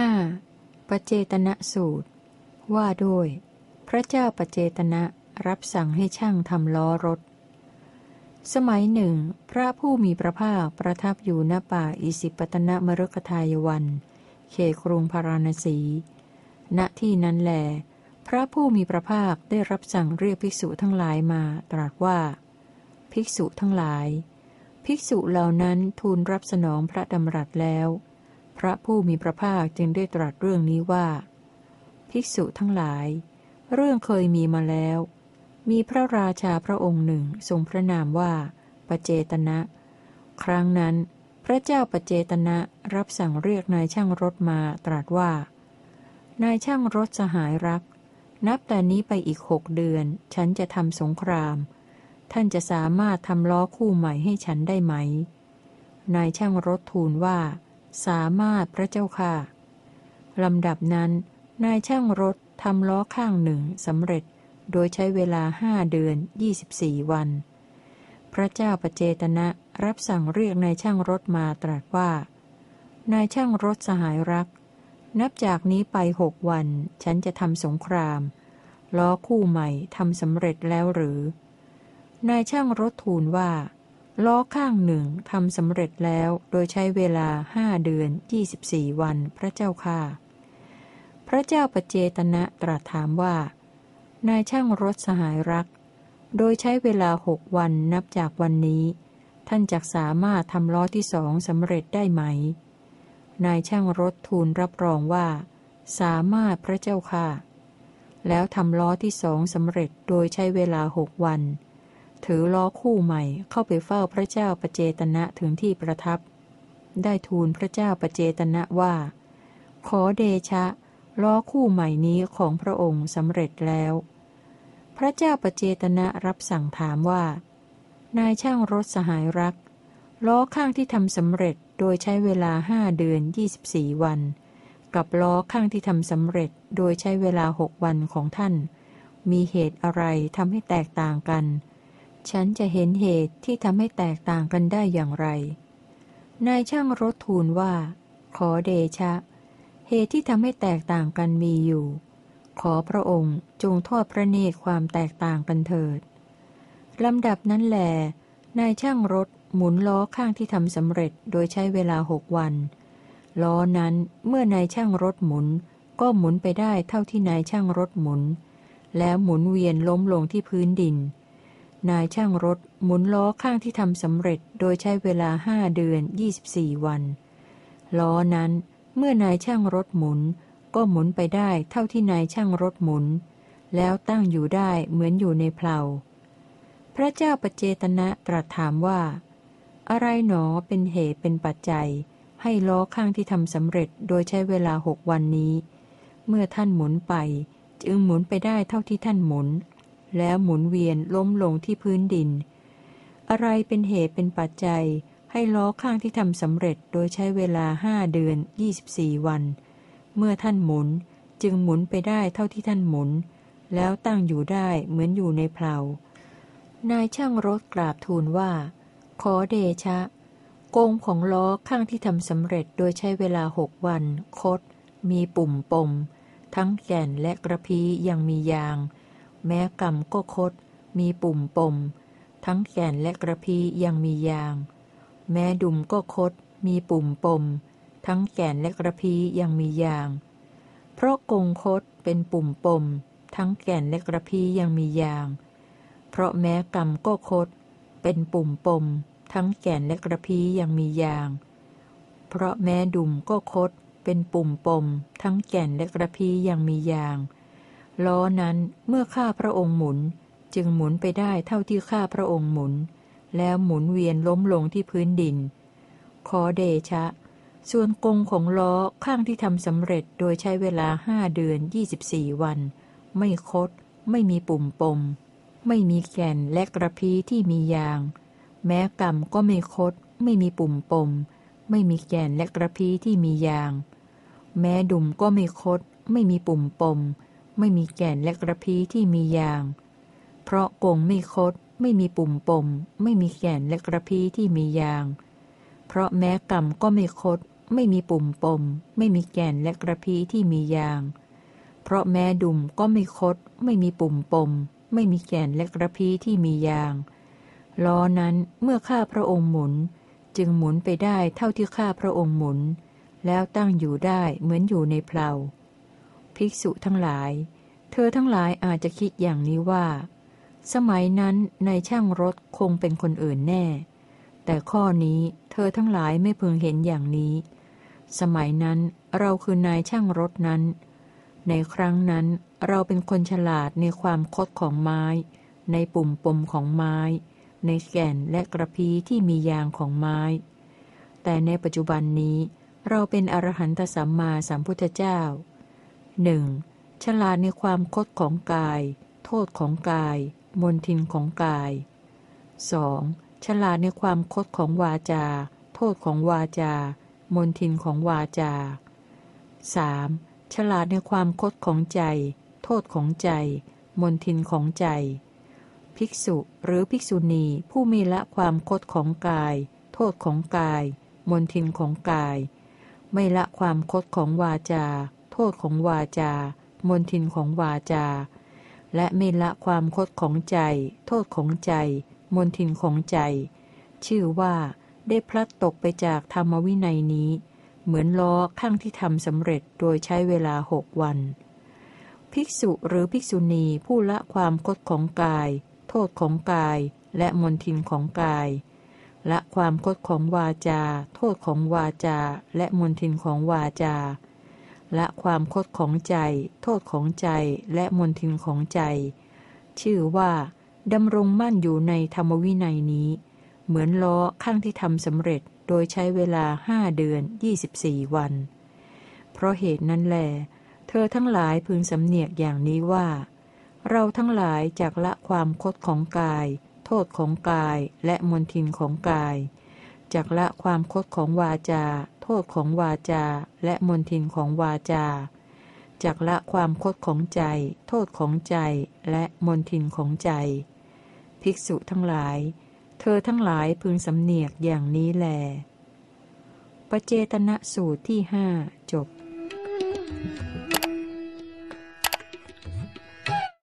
5. ปเจตนะสูตร ว่าด้วย พระเจ้าปเจตนะรับสั่งให้ช่างทำล้อรถ สมัยหนึ่ง พระผู้มีพระภาคประทับอยู่ณป่าอิสิปตนมรกทายวัน เขครุงพาราณสี ณที่นั้นแหลพระผู้มีพระภาคได้รับสั่งเรียกภิกษุทั้งหลายมาตรัสว่า ภิกษุทั้งหลาย ภิกษุเหล่านั้นทูลรับสนองพระดำรัสแล้ว พระผู้มีพระภาคจึงได้ตรัสเรื่องนี้ว่า ภิกษุทั้งหลาย เรื่องเคยมีมาแล้ว มีพระราชาพระองค์หนึ่งทรงพระนามว่าปเจตนะ ครั้งนั้น พระเจ้าปเจตนะรับสั่งเรียกนายช่างรถมาตรัสว่า นายช่างรถสหายรัก นับแต่นี้ไปอีกหกเดือน ฉันจะทำสงคราม ท่านจะสามารถทำล้อคู่ใหม่ให้ฉันได้ไหม นายช่างรถทูลว่า สามารถพระเจ้าค่ะลำดับนั้น นายช่างรถทำล้อข้างหนึ่งสำเร็จโดยใช้เวลาห้าเดือนยี่สิบี่วัน พระเจ้าประเจตนะรับสั่งเรียกนายช่างรถมาตรัสว่า นายช่างรถสหายรัก นับจากนี้ไปหกวัน ฉันจะทำสงคราม ล้อคู่ใหม่ทำสำเร็จแล้วหรือ นายช่างรถทูลว่า ล้อข้างหนึ่งทำสำเร็จแล้วโดยใช้เวลาห้าเดือนยี่สิบี่วันพระเจ้าค่ะ พระเจ้าปเจตนะตรัสถามว่า นายช่างรถสหายรัก โดยใช้เวลาหกวันนับจากวันนี้ ท่านจักสามารถทำล้อที่สองสำเร็จได้ไหม นายช่างรถทูลรับรองว่า สามารถพระเจ้าค่ะ แล้วทำล้อที่สองสำเร็จโดยใช้เวลาหกวัน ถือล้อคู่ใหม่เข้าไปเฝ้าพระเจ้าประเจตนะถึงที่ประทับ ได้ทูลพระเจ้าประเจตนะว่า ขอเดชะ ล้อคู่ใหม่นี้ของพระองค์สำเร็จแล้ว พระเจ้าประเจตนะรับสั่งถามว่า นายช่างรถสหายรัก ล้อข้างที่ทำสำเร็จโดยใช้เวลาห้าเดือนยี่สิบี่วัน กับล้อข้างที่ทำสำเร็จโดยใช้เวลาหกวันของท่าน มีเหตุอะไรทำให้แตกต่างกัน ฉันจะเห็นเหตุที่ทำให้แตกต่างกันได้อย่างไร นายช่างรถทูลว่า ขอเดชะ เหตุที่ทำให้แตกต่างกันมีอยู่ ขอพระองค์จงทอดพระเนตรความแตกต่างกันเถิดลำดับนั้นแหลนายช่างรถหมุนล้อข้างที่ทำสำเร็จโดยใช้เวลาหกวัน ล้อนั้นเมื่อนายช่างรถหมุน ก็หมุนไปได้เท่าที่นายช่างรถหมุน แล้วหมุนเวียนล้มลงที่พื้นดิน นายช่างรถหมุนล้อข้างที่ทำสำเร็จโดยใช้เวลาห้าเดือนยี่สิบี่วัน ล้อนั้นเมื่อนายช่างรถหมุน ก็หมุนไปได้เท่าที่นายช่างรถหมุน แล้วตั้งอยู่ได้เหมือนอยู่ในเพลาพระเจ้าปเจตนะตรัสถามว่า อะไรหนอเป็นเหตุเป็นปัจจัย ให้ล้อข้างที่ทำสำเร็จโดยใช้เวลาหกวันนี้ เมื่อท่านหมุนไป จึงหมุนไปได้เท่าที่ท่านหมุน แล้วหมุนเวียนล้มลงที่พื้นดิน อะไรเป็นเหตุเป็นปัจจัย ให้ล้อข้างที่ทำสำเร็จโดยใช้เวลาห้าเดือนยี่สิบี่วัน เมื่อท่านหมุนจึงหมุนไปได้เท่าที่ท่านหมุน แล้วตั้งอยู่ได้เหมือนอยู่ในเพลานายช่างรถกราบทูลว่า ขอเดชะ โกงของล้อข้างที่ทำสำเร็จโดยใช้เวลาหกวัน คด มีปุ่มปม ทั้งแก่นและกระพี้ยังมียาง แม้กรรมก็คด มีปุ่มปม ทั้งแก่นและกระพียังมียาง แม้ดุมก็คด มีปุ่มปม ทั้งแก่นและกระพียังมียาง เพราะกงคดเป็นปุ่มปม ทั้งแก่นและกระพียังมียาง เพราะแม้กรรมก็คด เป็นปุ่มปม ทั้งแก่นและกระพียังมียาง เพราะแม้ดุมก็คด เป็นปุ่มปม ทั้งแก่นและกระพียังมียาง ล้อนั้นเมื่อข้าพระองค์หมุนจึงหมุนไปได้เท่าที่ข้าพระองค์หมุน แล้วหมุนเวียนล้มลงที่พื้นดิน ขอเดชะ ส่วนกงของล้อข้างที่ทำสำเร็จโดยใช้เวลาห้าเดือนยี่สิบี่วัน ไม่คด ไม่มีปุ่มปม ไม่มีแก่นและกระพี้ที่มียาง แม้กรรมก็ไม่คด ไม่มีปุ่มปม ไม่มีแก่นและกระพี้ที่มียาง แม้ดุมก็ไม่คด ไม่มีปุ่มปม ไม่มีแก่นและกระพี้ที่มียาง เพราะกงไม่คด ไม่มีปุ่มปม ไม่มีแก่นและกระพี้ที่มียาง เพราะแม้กรรมก็ไม่คด ไม่มีปุ่มปม ไม่มีแก่นและกระพี้ที่มียาง เพราะแม้ดุมก็ไม่คด ไม่มีปุ่มปม ไม่มีแก่นและกระพี้ที่มียาง ล้อนั้นเมื่อข้าพระองค์หมุน จึงหมุนไปได้เท่าที่ข้าพระองค์หมุน แล้วตั้งอยู่ได้เหมือนอยู่ในเพลา ภิกษุทั้งหลาย เธอทั้งหลายอาจจะคิดอย่างนี้ว่า สมัยนั้นในช่างรถคงเป็นคนอื่นแน่ แต่ข้อนี้เธอทั้งหลายไม่พึงเห็นอย่างนี้ สมัยนั้นเราคือนายช่างรถนั้น ในครั้งนั้นเราเป็นคนฉลาดในความคดของไม้ ในปุ่มปมของไม้ ในแก่นและกระพีที่มียางของไม้ แต่ในปัจจุบันนี้เราเป็นอรหันตสัมมาสัมพุทธเจ้า หนึ่งฉลาดในความคดของกาย โทษของกาย มนทินของกาย 2. ฉลาดในความคดของวาจา โทษของวาจา มนทินของวาจา 3. ฉลาดในความคดของใจ โทษของใจ มนทินของใจ ภิกษุหรือภิกษุณีผู้มีละความคดของกาย โทษของกาย มนทินของกาย ไม่ละความคดของวาจา โทษของวาจา มนทินของวาจา และไม่ละความคดของใจ โทษของใจ มนทินของใจ ชื่อว่าได้พลัดตกไปจากธรรมวินัยนี้ เหมือนล้อข้างที่ทำสำเร็จโดยใช้เวลาหกวัน ภิกษุหรือภิกษุณีผู้ละความคดของกาย โทษของกาย และมนทินของกายละความคดของวาจา โทษของวาจา และมนทินของวาจา ละความคดของใจ โทษของใจและมนทินของใจ ชื่อว่าดำรงมั่นอยู่ในธรรมวินัยนี้ เหมือนล้อข้างที่ทำสำเร็จโดยใช้เวลาห้าเดือนยี่สิบสี่วัน เพราะเหตุนั้นแหลเธอทั้งหลายพึงสำเนียกอย่างนี้ว่า เราทั้งหลายจากละความคดของกาย โทษของกายและมนทินของกายจากละความคดของวาจาโทษของวาจา และมนทินของวาจาจากละความคดของใจ โทษของใจและมนทินของใจ ภิกษุทั้งหลาย เธอทั้งหลายพึงสำเนียกอย่างนี้แลปเจตนะสูตรที่ห้าจบ